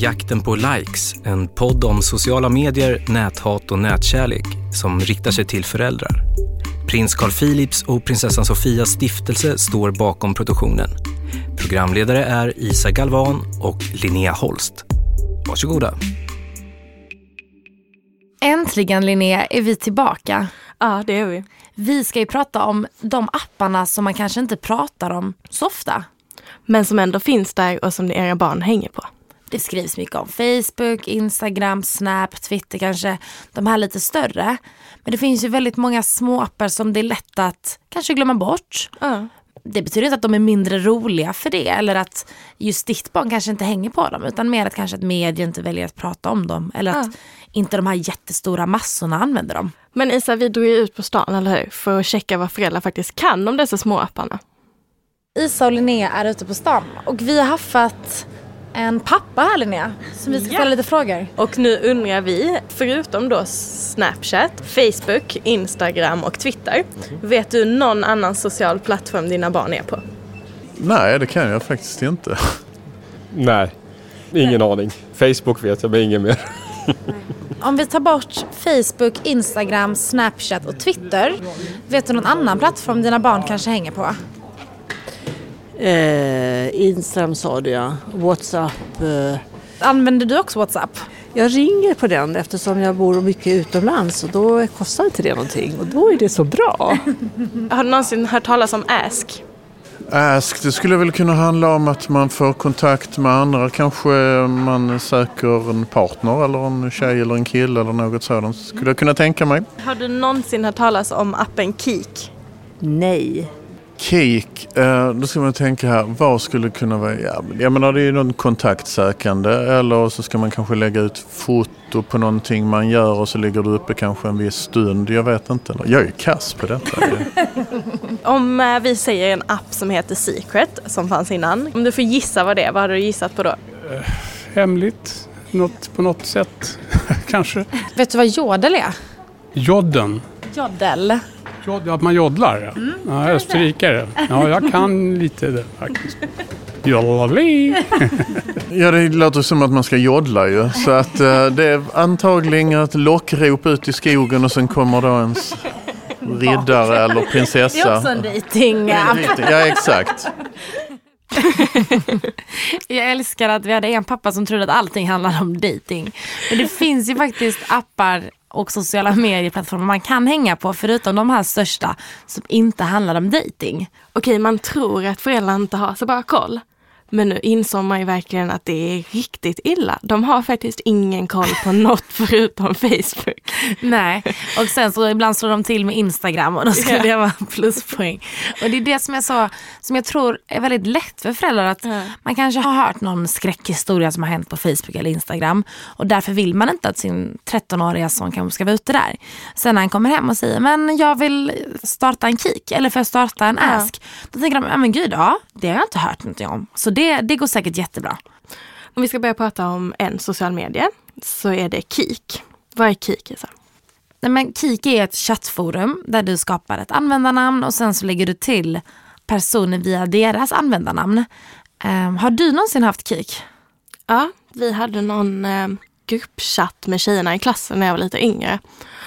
Jakten på likes, en podd om sociala medier, näthat och nätkärlek som riktar sig till föräldrar. Prins Carl Philips och prinsessan Sofias stiftelse står bakom produktionen. Programledare är Isa Galvan och Linnea Holst. Varsågoda. Äntligen Linnea är vi tillbaka. Ja, det är vi. Vi ska ju prata om de apparna som man kanske inte pratar om så ofta. Men som ändå finns där och som era barn hänger på. Det skrivs mycket om Facebook, Instagram, Snap, Twitter kanske. De här lite större. Men det finns ju väldigt många små appar som det är lätt att kanske glömma bort. Ja. Det betyder inte att de är mindre roliga för det eller att just ditt barn kanske inte hänger på dem utan mer att kanske att media inte väljer att prata om dem eller att inte de här jättestora massorna använder dem. Men Isa, vi drog ju ut på stan, eller hur? För att checka vad föräldrar faktiskt kan om dessa små apparna. Isa och Linnea är ute på stan och vi har haffat en pappa här Linnea som vi ska ställa lite frågor. Och nu undrar vi, förutom då Snapchat, Facebook, Instagram och Twitter, vet du någon annan social plattform dina barn är på? Nej, det kan jag faktiskt inte. Nej, ingen aning. Facebook vet jag men ingen mer. Om vi tar bort Facebook, Instagram, Snapchat och Twitter. Vet du någon annan plattform dina barn kanske hänger på? Eh, Instagram sa du ja, Whatsapp. Eh. Använder du också WhatsApp? Jag ringer på den eftersom jag bor mycket utomlands och då kostar inte det någonting och då är det så bra. Har du någonsin hört talas om Ask? Ask, det skulle väl kunna handla om att man får kontakt med andra. Kanske man söker en partner eller en tjej eller en kille eller något sådant. Skulle jag kunna tänka mig. Har du någonsin hört talas om appen Kik? Nej. Kik, eh, då ska man tänka här, vad skulle kunna vara, men jag menar det är ju någon kontaktsökande eller så ska man kanske lägga ut foto på någonting man gör och så ligger du uppe kanske en viss stund, jag vet inte. Jag är ju kass på detta. Om eh, vi säger en app som heter Secret, som fanns innan. Om du får gissa vad det är, vad hade du gissat på då? hemligt något, på något sätt kanske. Vet du vad jodel är? Jodden. Jodel. Jod, att man joddlar. Ja. Ja, österrikare. Ja, jag kan lite det faktiskt. Joddeli. Ja, det låter som att man ska joddla ju. Så att eh, det är antagligen ett lockrop ut i skogen och sen kommer då ens riddare eller Det är prinsessa. också en dejtingapp. Ja, exakt. Jag älskar att vi hade en pappa som trodde att allting handlade om dating. Men det finns ju faktiskt appar och sociala medieplattformar man kan hänga på förutom de här största som inte handlar om dating. Okej, man tror att föräldrar inte har så bra koll. Men nu insåg man ju verkligen att det är riktigt illa. De har faktiskt ingen koll på något förutom Facebook. Nej, och sen så ibland slår de till med Instagram och då ska Ja. det vara pluspoäng. Och det är det som är så, som jag tror är väldigt lätt för föräldrar att man kanske har hört någon skräckhistoria som har hänt på Facebook eller Instagram och därför vill man inte att sin 13-åriga son kanske ska vara ute där. Sen när han kommer hem och säger men jag vill starta en kik eller för att starta en ask. Då tänker de, men gud ja, det har jag inte hört någonting om. Så det, det går säkert jättebra. Om vi ska börja prata om en social medie så är det Kik. Vad är Kik Isa? Nej, men Kik är ett chattforum där du skapar ett användarnamn och sen så lägger du till personer via deras användarnamn. Ehm, har du någonsin haft Kik? Ja, vi hade någon eh, gruppchatt med tjejerna i klassen när jag var lite yngre.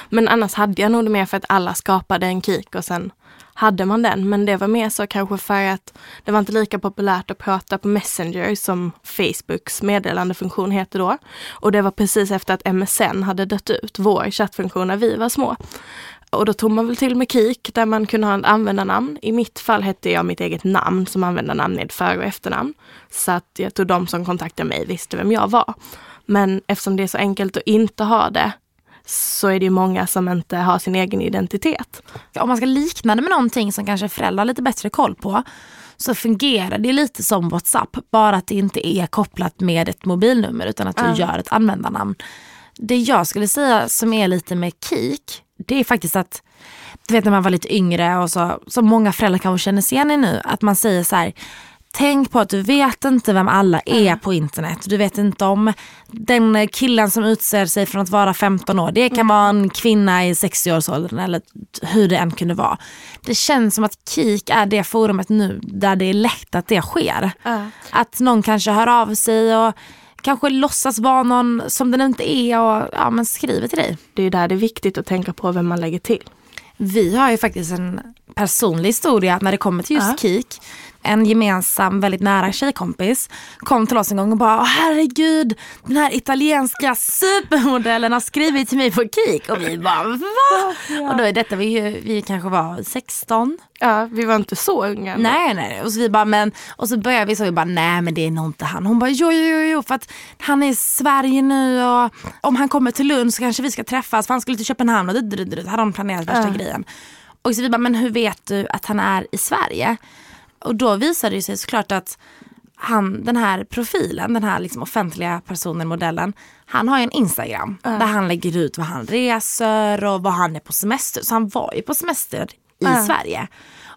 Men annars hade jag nog det mer för att alla skapade en Kik och sen hade man den. Men det var mer så kanske för att det var inte lika populärt att prata på Messenger som Facebooks meddelandefunktion heter då. Och det var precis efter att MSN hade dött ut, vår chattfunktion när vi var små. Och då tog man väl till med Kik där man kunde ha ett användarnamn. I mitt fall hette jag mitt eget namn som användarnamn med för och efternamn. Så att jag tror de som kontaktade mig visste vem jag var. Men eftersom det är så enkelt att inte ha det så är det ju många som inte har sin egen identitet. Om man ska likna det med någonting som kanske föräldrar har lite bättre koll på så fungerar det lite som WhatsApp. Bara att det inte är kopplat med ett mobilnummer utan att du Ja. gör ett användarnamn. Det jag skulle säga som är lite med Kik, det är faktiskt att du vet när man var lite yngre och så, som många föräldrar kanske känner sig igen i nu, att man säger så här Tänk på att du vet inte vem alla är på internet. Du vet inte om den killen som utser sig från att vara 15 år. Det kan vara en kvinna i 60-årsåldern eller hur det än kunde vara. Det känns som att KIK är det forumet nu där det är lätt att det sker. Att någon kanske hör av sig och kanske låtsas vara någon som den inte är och ja, men skriver till dig. Det är där det är viktigt att tänka på vem man lägger till. Vi har ju faktiskt en personlig historia när det kommer till just Ja. KIK. En gemensam, väldigt nära tjejkompis kom till oss en gång och bara "Åh, herregud, den här italienska supermodellen har skrivit till mig på KIK och vi bara va? Och då är detta, vi, ju- vi kanske var 16. Ja, vi var inte så unga. ändå. Nej nej, och så vi bara men, och så börjar vi så vi bara nej men det är nog inte han. Hon bara jo jo jo, för att han är i Sverige nu och om han kommer till Lund så kanske vi ska träffas för han skulle till Köpenhamn och det, hade de planerat värsta grejen. Och så vi bara men hur vet du att han är i Sverige? Och då visade det sig såklart att han, den här profilen, den här liksom offentliga personen, modellen, han har ju en Instagram där han lägger ut vad han reser och vad han är på semester. Så han var ju på semester i Sverige.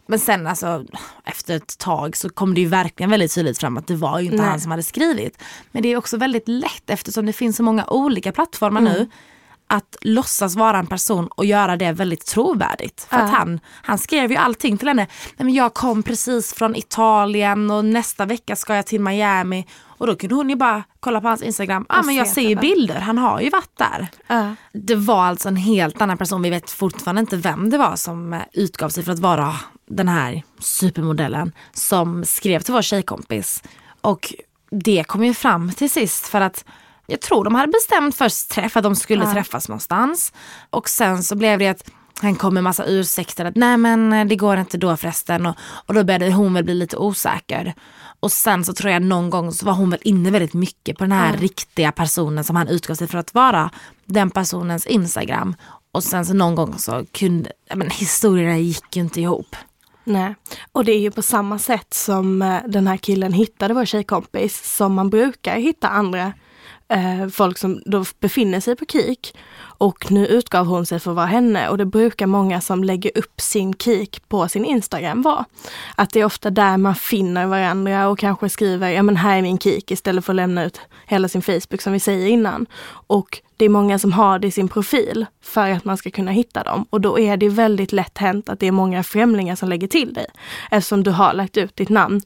Men sen alltså efter ett tag så kom det ju verkligen väldigt tydligt fram att det var ju inte Nej. han som hade skrivit. Men det är också väldigt lätt eftersom det finns så många olika plattformar nu att låtsas vara en person och göra det väldigt trovärdigt. För att han, han skrev ju allting till henne. Nej, men jag kom precis från Italien och nästa vecka ska jag till Miami. Och då kunde hon ju bara kolla på hans Instagram. Ja ah, men jag se ser ju bilder, han har ju varit där. Ja. Det var alltså en helt annan person. Vi vet fortfarande inte vem det var som eh, utgav sig för att vara den här supermodellen som skrev till vår tjejkompis. Och det kom ju fram till sist för att jag tror de hade bestämt först träff, att de skulle träffas någonstans. Och sen så blev det att han kom med massa ursäkter att nej men eh, det går inte då förresten. Och, och då började hon väl bli lite osäker. Och sen så tror jag någon gång så var hon väl inne väldigt mycket på den här riktiga personen som han utgav sig för att vara. Den personens Instagram. Och sen så någon gång så kunde, ja, men historierna gick ju inte ihop. Nej, och det är ju på samma sätt som eh, den här killen hittade vår tjejkompis som man brukar hitta andra eh, folk som då befinner sig på KIK. Och nu utgav hon sig för att vara henne och det brukar många som lägger upp sin KIK på sin Instagram vara. Att det är ofta där man finner varandra och kanske skriver, ja men här är min KIK istället för att lämna ut hela sin Facebook som vi säger innan. Och det är många som har det i sin profil för att man ska kunna hitta dem. Och då är det väldigt lätt hänt att det är många främlingar som lägger till dig. Eftersom du har lagt ut ditt namn.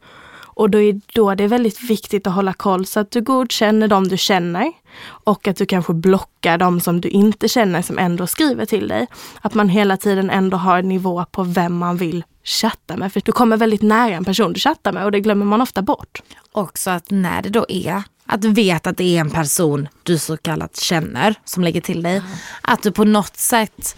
Och då är då det är väldigt viktigt att hålla koll så att du godkänner de du känner. Och att du kanske blockar de som du inte känner som ändå skriver till dig. Att man hela tiden ändå har en nivå på vem man vill chatta med. För du kommer väldigt nära en person du chattar med och det glömmer man ofta bort. Också att när det då är, att du vet att det är en person du så kallat känner som lägger till dig. Att du på något sätt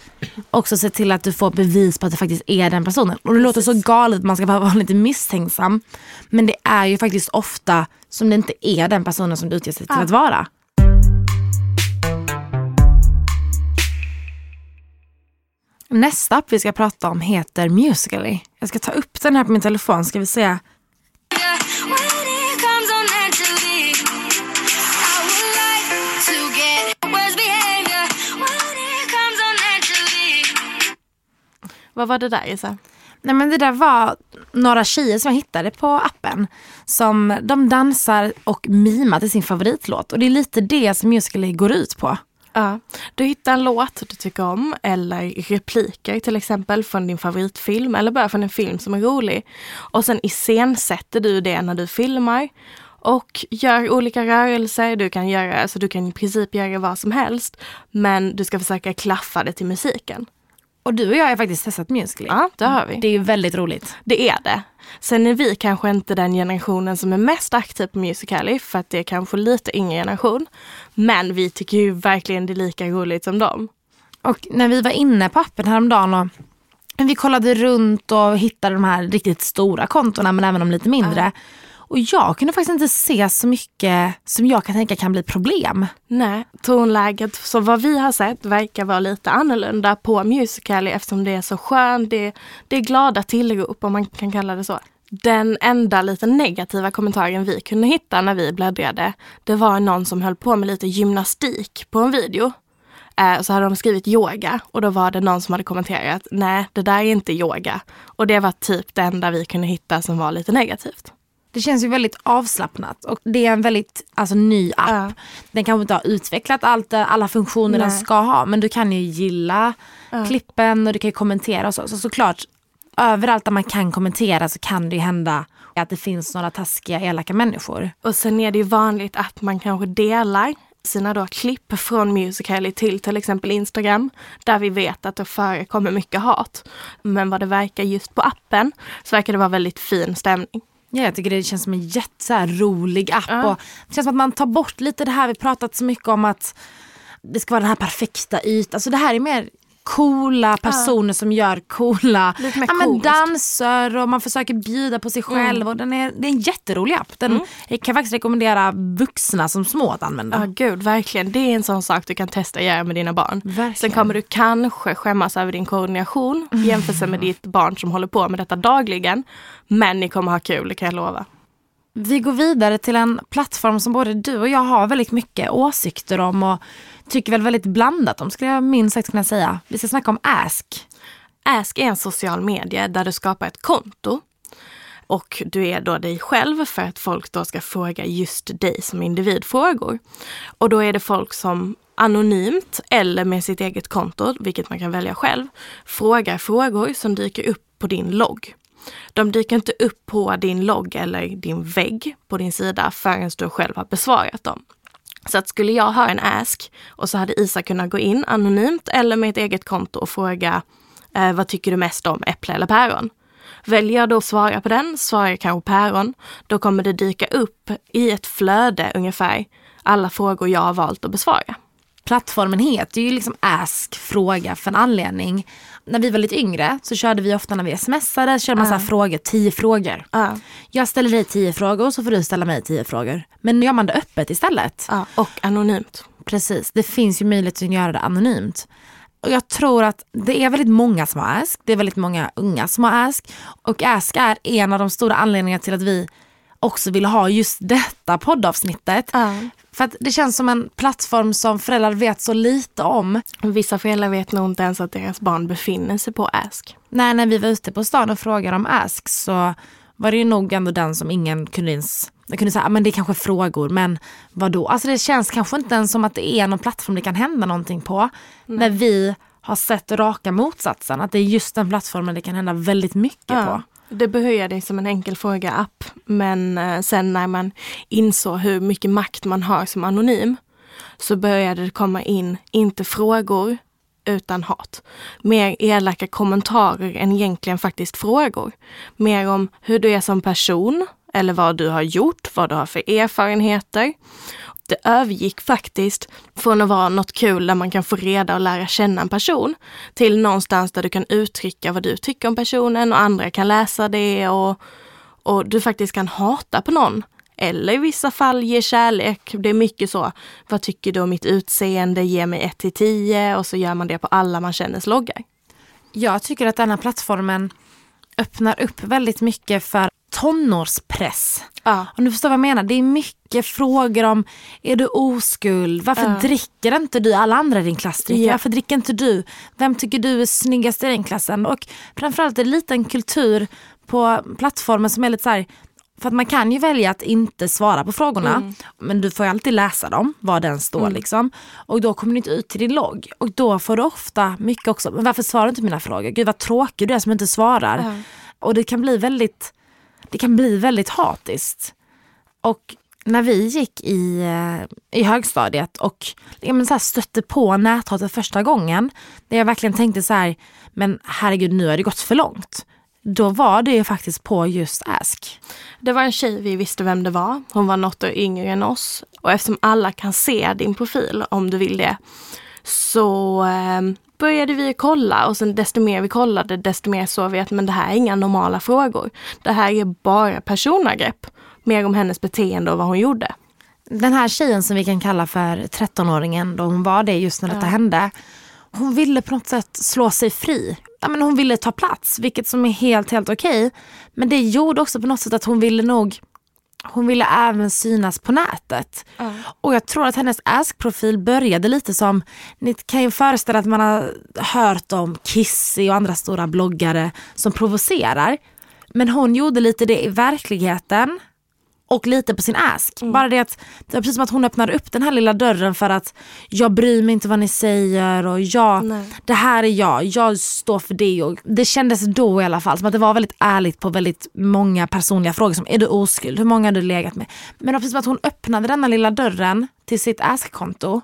också ser till att du får bevis på att det faktiskt är den personen. Och det låter så galet man ska bara vara lite misstänksam. Men det är ju faktiskt ofta som det inte är den personen som du utger sig till att vara. Nästa app vi ska prata om heter Musical.ly. Jag ska ta upp den här på min telefon ska vi se. Vad var det där Isa? Nej men det där var några tjejer som jag hittade på appen. Som de dansar och mimar till sin favoritlåt. Och det är lite det som Musical.ly går ut på. Ja, du hittar en låt du tycker om eller repliker till exempel från din favoritfilm eller bara från en film som är rolig. Och sen iscensätter du det när du filmar och gör olika rörelser. Du kan, göra, alltså du kan i princip göra vad som helst men du ska försöka klaffa det till musiken. Och du och jag har faktiskt testat Musical.ly. Ja, det har vi. Det är ju väldigt roligt. Det är det. Sen är vi kanske inte den generationen som är mest aktiv på Musical.ly för att det är kanske lite yngre generation. Men vi tycker ju verkligen det är lika roligt som dem. Och när vi var inne på appen häromdagen och vi kollade runt och hittade de här riktigt stora kontona men även de lite mindre. Och jag kunde faktiskt inte se så mycket som jag kan tänka kan bli problem. Nej, tonläget, så vad vi har sett, verkar vara lite annorlunda på Musical.ly eftersom det är så skönt. Det, det är glada tillrop om man kan kalla det så. Den enda lite negativa kommentaren vi kunde hitta när vi bläddrade, det var någon som höll på med lite gymnastik på en video. Eh, så hade de skrivit yoga och då var det någon som hade kommenterat, nej det där är inte yoga. Och det var typ det enda vi kunde hitta som var lite negativt. Det känns ju väldigt avslappnat och det är en väldigt alltså, ny app. Ja. Den kanske inte har utvecklat allt, alla funktioner den Nej. ska ha men du kan ju gilla klippen och du kan ju kommentera och så. Så såklart överallt där man kan kommentera så kan det ju hända att det finns några taskiga, elaka människor. Och sen är det ju vanligt att man kanske delar sina då klipp från Musical.ly till till exempel Instagram där vi vet att det förekommer mycket hat. Men vad det verkar just på appen så verkar det vara väldigt fin stämning. Ja, jag tycker det känns som en jätte så här, rolig app. Ja. Och det känns som att man tar bort lite det här vi pratat så mycket om att det ska vara den här perfekta ytan. Alltså det här är mer coola personer som gör coola ja, men danser och man försöker bjuda på sig själv. Och den är, det är en jätterolig app. Den jag kan faktiskt rekommendera vuxna som små att använda. Ja gud, verkligen. Det är en sån sak du kan testa att göra med dina barn. Verkligen. Sen kommer du kanske skämmas över din koordination Mm. jämfört med ditt barn som håller på med detta dagligen. Men ni kommer ha kul, det kan jag lova. Vi går vidare till en plattform som både du och jag har väldigt mycket åsikter om och tycker väl väldigt blandat om skulle jag minst sagt kunna säga. Vi ska snacka om Ask. Ask är en social media där du skapar ett konto och du är då dig själv för att folk då ska fråga just dig som individ frågor. Och då är det folk som anonymt eller med sitt eget konto, vilket man kan välja själv, frågar frågor som dyker upp på din logg. De dyker inte upp på din logg eller din vägg på din sida förrän du själv har besvarat dem. Så att skulle jag ha en ask och så hade Isa kunnat gå in anonymt eller med ett eget konto och fråga eh, vad tycker du mest om, äpple eller päron? Väljer jag då att svara på den, svarar jag kanske päron, då kommer det dyka upp i ett flöde ungefär alla frågor jag har valt att besvara. Plattformen heter ju liksom Ask fråga för en anledning. När vi var lite yngre så körde vi ofta när vi smsade, så körde man så här frågor, tio frågor. Ja. Jag ställer dig tio frågor så får du ställa mig tio frågor. Men nu gör man det öppet istället. Ja, och anonymt. Precis, det finns ju möjlighet att göra det anonymt. Och jag tror att det är väldigt många som har Ask. Det är väldigt många unga som har Ask. Och Ask är en av de stora anledningarna till att vi också vill ha just detta poddavsnittet. Ja. För att det känns som en plattform som föräldrar vet så lite om. Vissa föräldrar vet nog inte ens att deras barn befinner sig på Ask. När, när vi var ute på stan och frågade om Ask så var det ju nog ändå den som ingen kunde ens jag kunde säga, "Ah, men det är kanske frågor, men vad då? Alltså det känns kanske inte ens som att det är någon plattform det kan hända någonting på. När vi har sett raka motsatsen, att det är just den plattformen det kan hända väldigt mycket på. Det började som en enkel fråga-app, men eh, sen när man insåg hur mycket makt man har som anonym så började det komma in, inte frågor, utan hat. Mer elaka kommentarer än egentligen faktiskt frågor. Mer om hur du är som person eller vad du har gjort, vad du har för erfarenheter. Det övergick faktiskt från att vara något kul där man kan få reda och lära känna en person till någonstans där du kan uttrycka vad du tycker om personen och andra kan läsa det och, och du faktiskt kan hata på någon. Eller i vissa fall ge kärlek. Det är mycket så. Vad tycker du om mitt utseende? Ge mig 1 till 10 och så gör man det på alla man känner loggar. Jag tycker att den här plattformen öppnar upp väldigt mycket för tonårspress. Ja. Om du förstår vad jag menar. Det är mycket frågor om, är du oskuld? Varför Ja. dricker inte du? Alla andra i din klass dricker. Ja. Varför dricker inte du? Vem tycker du är snyggast i den klassen? Och framförallt är det lite en kultur på plattformen som är lite så här, för att man kan ju välja att inte svara på frågorna. Men du får ju alltid läsa dem, vad den står liksom. Och då kommer du inte ut till din logg. Och då får du ofta mycket också, men varför svarar du inte mina frågor? Gud vad tråkig du är som inte svarar. Och det kan bli väldigt, det kan bli väldigt hatiskt. Och när vi gick i, eh, i högstadiet och ja, men så här stötte på näthatet första gången, där jag verkligen tänkte så här, men herregud nu har det gått för långt. Då var det ju faktiskt på just Ask. Det var en tjej vi visste vem det var. Hon var något år yngre än oss. Och eftersom alla kan se din profil om du vill det så eh, började vi kolla och sen desto mer vi kollade desto mer såg vi att men det här är inga normala frågor. Det här är bara personangrepp. Mer om hennes beteende och vad hon gjorde. Den här tjejen som vi kan kalla för 13-åringen då hon var det just när detta hände. Hon ville på något sätt slå sig fri. Ja, men hon ville ta plats, vilket som är helt, helt okej. Men det gjorde också på något sätt att hon ville nog hon ville även synas på nätet. Och jag tror att hennes Ask-profil började lite som, ni kan ju föreställa att man har hört om Kissy och andra stora bloggare som provocerar. Men hon gjorde lite det i verkligheten och lite på sin ask. Bara det att det var precis som att hon öppnade upp den här lilla dörren för att jag bryr mig inte vad ni säger och jag, Nej. det här är jag, jag står för det. Och det kändes då i alla fall som att det var väldigt ärligt på väldigt många personliga frågor som är du oskuld, hur många har du legat med? Men det var precis som att hon öppnade denna lilla dörren till sitt ask-konto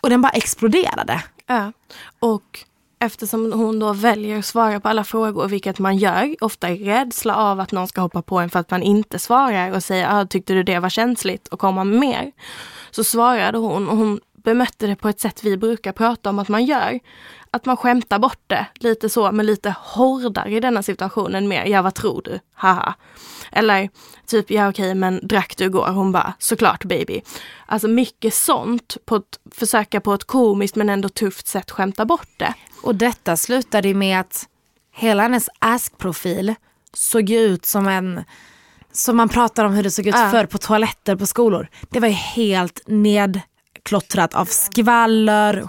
och den bara exploderade. Ja. Och eftersom hon då väljer att svara på alla frågor, vilket man gör, ofta i rädsla av att någon ska hoppa på en för att man inte svarar och säger ah, tyckte du det var känsligt och komma med mer. Så svarade hon och hon bemötte det på ett sätt vi brukar prata om att man gör. Att man skämtar bort det lite så, men lite hårdare i denna situationen mer. Ja, vad tror du? Haha. Eller typ, ja okej, men drack du igår? Hon bara, såklart baby. Alltså mycket sånt, på ett, försöka på ett komiskt men ändå tufft sätt skämta bort det. Och detta slutade ju med att hela hennes ask-profil såg ut som en som man pratar om hur det såg ut Ja. förr på toaletter på skolor. Det var ju helt nedklottrat av skvaller.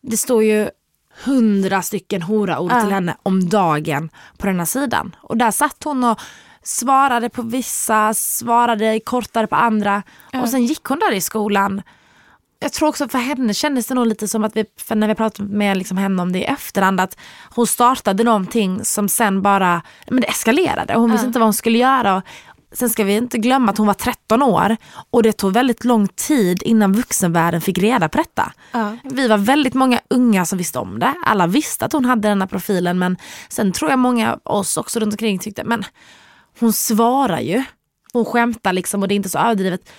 Det står ju hundra stycken hora-ord Ja. till henne om dagen på den här sidan. Och där satt hon och svarade på vissa, svarade kortare på andra. Och sen gick hon där i skolan jag tror också för henne kändes det nog lite som att vi, för när vi pratade med liksom henne om det i efterhand, att hon startade någonting som sen bara men det eskalerade. Hon visste inte vad hon skulle göra. Sen ska vi inte glömma att hon var 13 år och det tog väldigt lång tid innan vuxenvärlden fick reda på detta. Ja. Vi var väldigt många unga som visste om det. Alla visste att hon hade den här profilen men sen tror jag många av oss också runt omkring tyckte men hon svarar ju. Hon skämtar liksom och det är inte så överdrivet.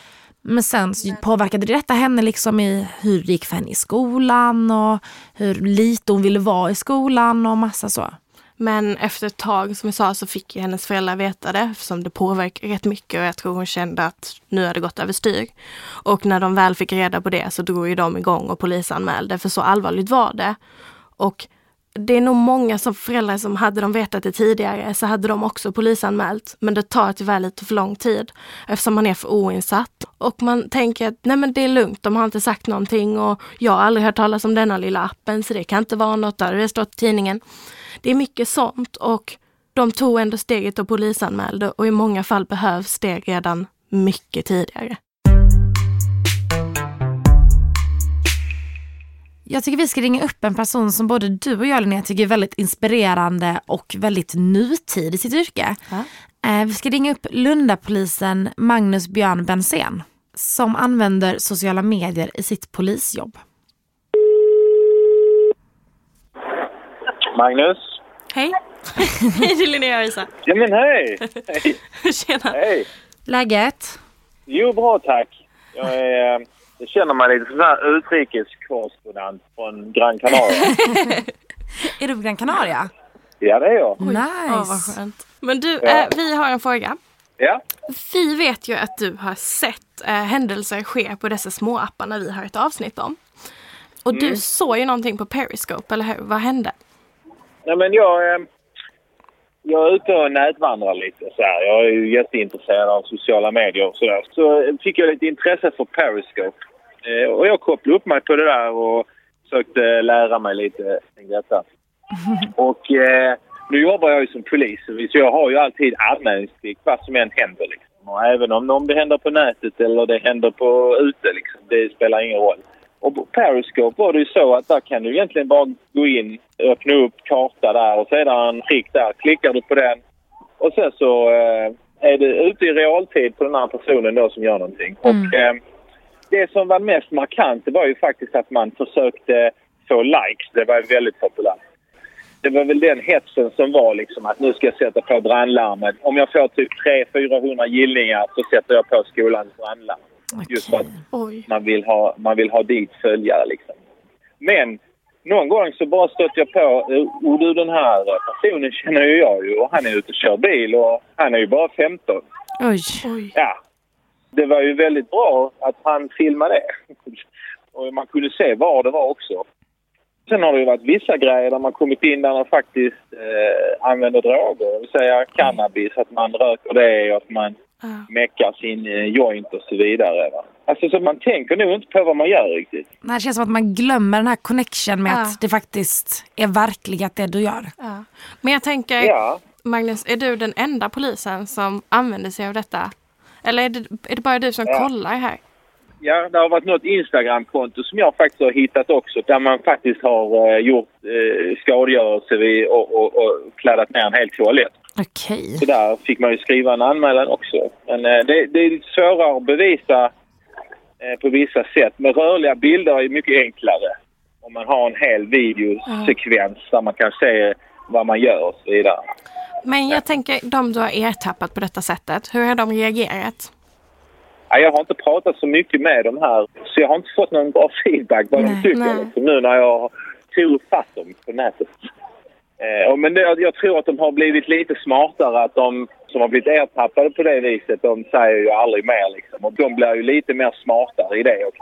Men sen så påverkade detta henne liksom i hur det gick för henne i skolan och hur lite hon ville vara i skolan och massa så. Men efter ett tag, som jag sa, så fick ju hennes föräldrar veta det eftersom det påverkade rätt mycket och jag tror hon kände att nu har det gått överstyr. Och när de väl fick reda på det så drog ju de igång och polisanmälde för så allvarligt var det. Och det är nog många som föräldrar som hade de vetat det tidigare så hade de också polisanmält. Men det tar tyvärr lite för lång tid eftersom man är för oinsatt. Och man tänker att nej men det är lugnt, de har inte sagt någonting och jag har aldrig hört talas om denna lilla appen så det kan inte vara något, där det stått i tidningen. Det är mycket sånt och de tog ändå steget och polisanmälde och i många fall behövs det redan mycket tidigare. Jag tycker vi ska ringa upp en person som både du och jag Linnea tycker är väldigt inspirerande och väldigt nutid i sitt yrke. Eh, Vi ska ringa upp Lundapolisen Magnus Björn Bensén som använder sociala medier i sitt polisjobb. Magnus? Hej! Hej det är Linnea och Isa. Ja men hej! hej! Tjena! Hej! Läget? Jo, bra tack. Jag, är, jag känner mig lite sån här utrikeskorrespondent från Gran Canaria. Är du på Gran Canaria? ja, det är jag. Ja, vad Nice. skönt. Men du, Ja. eh, vi har en fråga. Ja, Vi vet ju att du har sett eh, händelser ske på dessa små apparna vi har ett avsnitt om. Och du såg ju någonting på Periscope, eller hur? Vad hände? Nej, men jag, eh, jag är ute och nätvandrar lite. Så här. Jag är ju jätteintresserad av sociala medier och sådär. Så eh, fick jag lite intresse för Periscope. Eh, och jag kopplade upp mig på det där och försökte lära mig lite kring detta. Och eh, nu jobbar jag ju som polis så jag har ju alltid anmälningsplikt vad som än händer. Liksom. Och även om, om det händer på nätet eller det händer på ute, liksom, det spelar ingen roll. Och på Periscope var det ju så att där kan du egentligen bara gå in, öppna upp karta där och sedan prick där. Klickar du på den och sen så eh, är det ute i realtid på den här personen då som gör någonting. Och eh, det som var mest markant det var ju faktiskt att man försökte få likes. Det var väldigt populärt. Det var väl den hetsen som var liksom att nu ska jag sätta på brandlarmet. Om jag får typ 300-400 gillningar så sätter jag på skolans brandlarm. Just för att Oj. man vill ha, man vill ha dit följare liksom. Men någon gång så bara stötte jag på, och du den här personen känner ju jag ju och han är ute och kör bil och han är ju bara 15. Oj. Oj. Ja, det var ju väldigt bra att han filmade det. Och man kunde se var det var också. Sen har det ju varit vissa grejer där man kommit in där man faktiskt eh, använder droger. Det vill säga cannabis, att man röker det och att man Ja. meckar sin joint och så vidare. Va? Alltså så man tänker nog inte på vad man gör riktigt. Nej, Det känns som att man glömmer den här connection med Ja. att det faktiskt är verklighet det du gör. Ja. Men jag tänker, Ja. Magnus, är du den enda polisen som använder sig av detta? Eller är det, är det bara du som Ja. kollar här? Ja, det har varit något Instagramkonto som jag faktiskt har hittat också där man faktiskt har eh, gjort eh, skadegörelse och, och, och kladdat ner en hel toalett. Okej. Så där fick man ju skriva en anmälan också. Men eh, det, det är lite svårare att bevisa eh, på vissa sätt. Men rörliga bilder är mycket enklare. Om man har en hel videosekvens där man kan se vad man gör och så vidare. Men jag tänker, de du har ertappat på detta sättet, hur har de reagerat? Ja, jag har inte pratat så mycket med dem här så jag har inte fått någon bra feedback vad Nej. de tycker. Nej. Liksom, nu när jag tog fatt dem på nätet. Eh, men det, jag tror att de har blivit lite smartare. Att de som har blivit ertappade på det viset, de säger ju aldrig mer. Liksom. Och de blir ju lite mer smartare i det och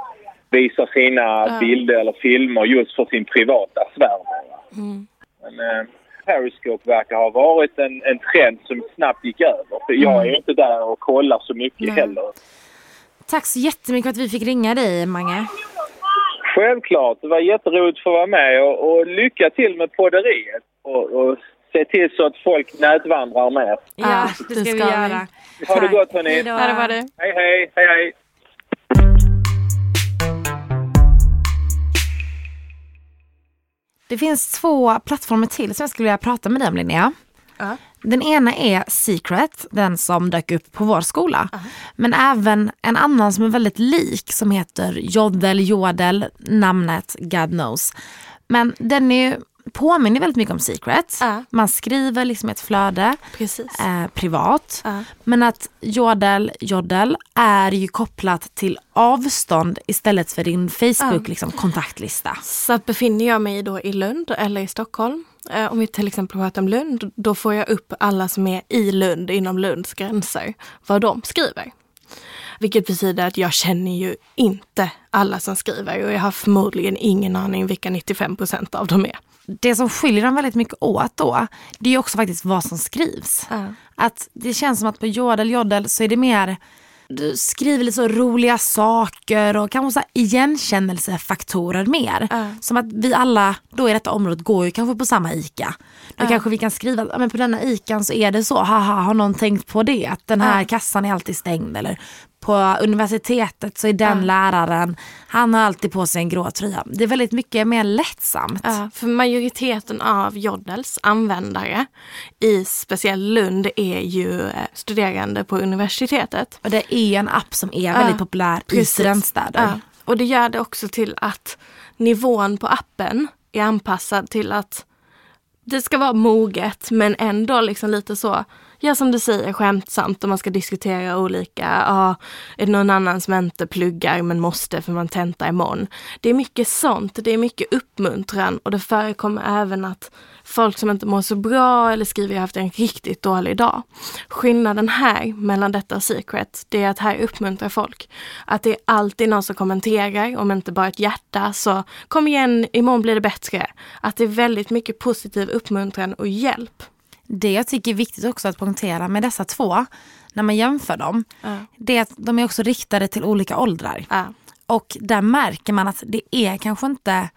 visar sina Ja. bilder eller filmer just för sin privata sfär. Mm. Men eh, Periscope verkar ha varit en, en trend som snabbt gick över. För jag är ju inte där och kollar så mycket Nej. heller. Tack så jättemycket för att vi fick ringa dig Mange. Självklart, det var jätteroligt att få vara med och, och lycka till med podderiet och, och se till så att folk nätvandrar mer. Ja, det ska, vi göra. Ha det gott hörni! Hej det var det. Hej hej, hej hej! Det finns två plattformar till som jag skulle vilja prata med dig om Linnea. Ja. Den ena är Secret, den som dök upp på vår skola. Men även en annan som är väldigt lik som heter Jodel Jodel, namnet God knows. Men den är ju, påminner väldigt mycket om Secret. Ja. Man skriver liksom ett flöde eh, privat. Ja. Men att Jodel Jodel är ju kopplat till avstånd istället för din Facebook liksom, kontaktlista. Så att befinner jag mig då i Lund eller i Stockholm, eh, om vi till exempel pratar om Lund, då får jag upp alla som är i Lund, inom Lunds gränser, vad de skriver. Vilket betyder att jag känner ju inte alla som skriver och jag har förmodligen ingen aning vilka 95 procent av dem är. Det som skiljer dem väldigt mycket åt då, det är också faktiskt vad som skrivs. Ja. Att det känns som att på Jodel Jodel så är det mer, du skriver lite så roliga saker och kanske så igenkännelsefaktorer mer. Ja. Som att vi alla då i detta området går ju kanske på samma ICA. Då Ja. kanske vi kan skriva, men på denna ICAn så är det så, haha har någon tänkt på det? Att den här kassan är alltid stängd eller på universitetet så är den läraren, han har alltid på sig en grå tröja. Det är väldigt mycket mer lättsamt. Ja, för majoriteten av Joddels användare i speciellt Lund är ju eh, studerande på universitetet. Och det är en app som är väldigt Ja, populär i precis. studentstäder. Ja. Och det gör det också till att nivån på appen är anpassad till att det ska vara moget men ändå liksom lite så, ja som du säger skämtsamt och man ska diskutera olika, ja är det någon annan som inte pluggar men måste för man tentar imorgon. Det är mycket sånt, det är mycket uppmuntran och det förekommer även att folk som inte mår så bra eller skriver jag har haft en riktigt dålig dag. Skillnaden här mellan detta och Secret, det är att här uppmuntrar folk. Att det är alltid någon som kommenterar, om inte bara ett hjärta, så kom igen, imorgon blir det bättre. Att det är väldigt mycket positiv uppmuntran och hjälp. Det jag tycker är viktigt också att poängtera med dessa två, när man jämför dem, Ja. det är att de är också riktade till olika åldrar. Ja. Och där märker man att det är kanske inte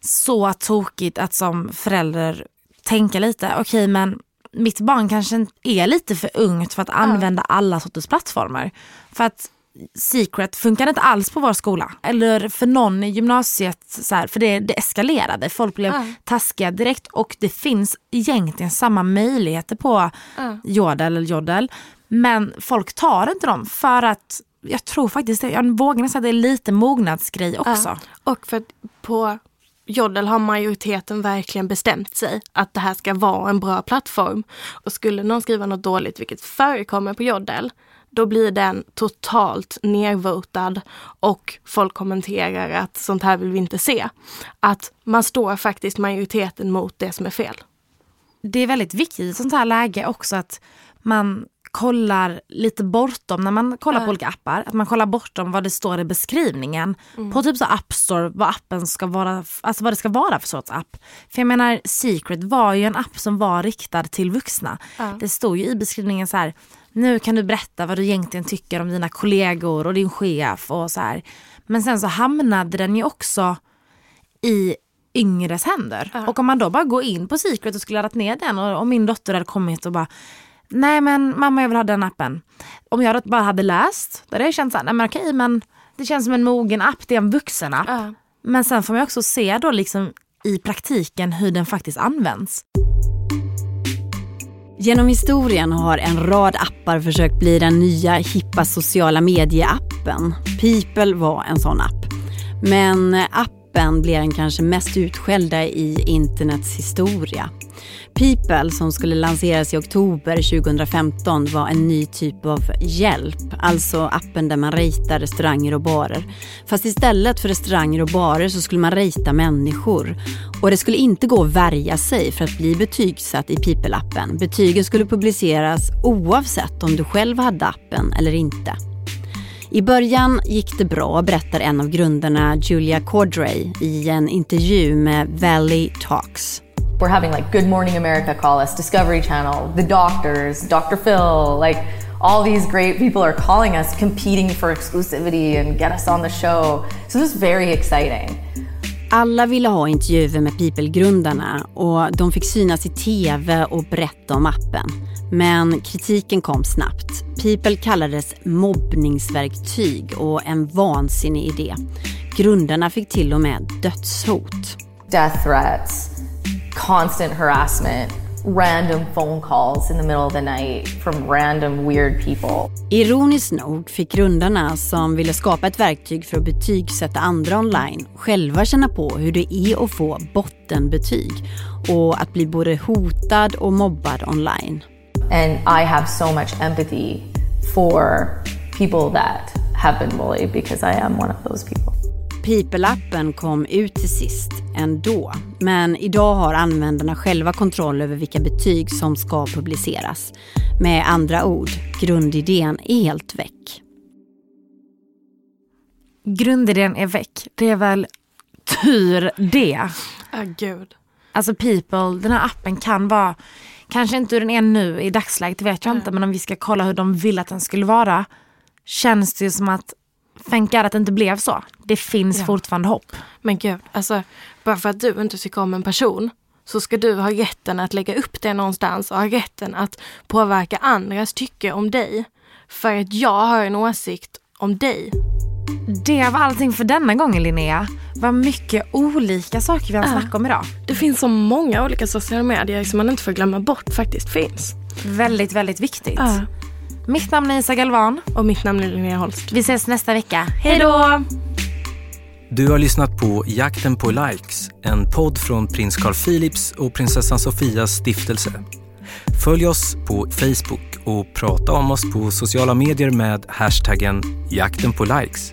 så tokigt att som förälder tänka lite, okej men mitt barn kanske är lite för ungt för att använda alla sorters plattformar. För att Secret funkar inte alls på vår skola. Eller för någon i gymnasiet, så här, för det, det eskalerade. Folk blev Ja. taskiga direkt och det finns egentligen samma möjligheter på Ja. Jodel eller Jodel. Men folk tar inte dem för att jag tror faktiskt jag vågar nästan säga att det är lite mognadsgrej också. Ja. Och för att på Joddel har majoriteten verkligen bestämt sig att det här ska vara en bra plattform. Och skulle någon skriva något dåligt, vilket förekommer på Joddel, då blir den totalt nervotad och folk kommenterar att sånt här vill vi inte se. Att man står faktiskt majoriteten mot det som är fel. det är väldigt viktigt i sånt här läge också att man kollar lite bortom, när man kollar på olika appar, att man kollar bortom vad det står i beskrivningen på typ så App Store, vad appen ska vara, alltså vad det ska vara för sorts app. För jag menar Secret var ju en app som var riktad till vuxna. Ja. Det stod ju i beskrivningen så här, nu kan du berätta vad du egentligen tycker om dina kollegor och din chef och så här. Men sen så hamnade den ju också i yngres händer. Och om man då bara går in på Secret och skulle laddat ner den och, och min dotter hade kommit och bara nej men mamma jag vill ha den appen. Om jag bara hade läst, då hade jag känt såhär, nej men okej men det känns som en mogen app, det är en vuxen app. Ja. Men sen får man också se då liksom i praktiken hur den faktiskt används. Genom historien har en rad appar försökt bli den nya hippa sociala medieappen. People var en sån app. Men appen blev den kanske mest utskällda i internets historia. People som skulle lanseras i oktober 2015 var en ny typ av hjälp, alltså appen där man ratear restauranger och barer. Fast istället för restauranger och barer så skulle man ratea människor. Och det skulle inte gå att värja sig för att bli betygsatt i People-appen. Betygen skulle publiceras oavsett om du själv hade appen eller inte. I början gick det bra, berättar en av grundarna Julia Cordray i en intervju med Valley Talks. We're having like Good Morning America call us, Discovery Channel, the doctors, Dr. Phil, like all these great people are calling us, competing for exclusivity and get us on the show. So this is very exciting. Alla ville ha intervjuer med People-grundarna och de fick synas i TV och berätta om appen. Men kritiken kom snabbt. People kallades mobbningsverktyg och en vansinnig idé. Grundarna fick till och med dödshot. Death threats, constant harassment, random phone calls in the middle of the night from random weird people. Ironiskt nog fick grundarna som ville skapa ett verktyg för att betygsätta andra online själva känna på hur det är att få bottenbetyg och att bli både hotad och mobbad online. And I have so much empathy for people that have been bullied because I am one of those people. People-appen kom ut till sist ändå. Men idag har användarna själva kontroll över vilka betyg som ska publiceras. Med andra ord, grundidén är helt väck. Grundidén är väck. Det är väl tur det. Ja, gud. Alltså people, den här appen kan vara, kanske inte hur den är nu i dagsläget vet jag inte, men om vi ska kolla hur de vill att den skulle vara, känns det ju som att Thank God att det inte blev så. Det finns Ja. fortfarande hopp. Men gud, alltså bara för att du inte tycker om en person så ska du ha rätten att lägga upp det någonstans och ha rätten att påverka andras tycke om dig. För att jag har en åsikt om dig. Det var allting för denna gången Linnea. Vad mycket olika saker vi har Ja. snackat om idag. Det finns så många olika sociala medier som man inte får glömma bort faktiskt finns. Väldigt, väldigt viktigt. Ja. Mitt namn är Isa Galvan. Och mitt namn är Linnea Holst. Vi ses nästa vecka. Hej då! Du har lyssnat på Jakten på likes, en podd från prins Carl Philips och prinsessan Sofias stiftelse. Följ oss på Facebook och prata om oss på sociala medier med hashtaggen jakten på likes.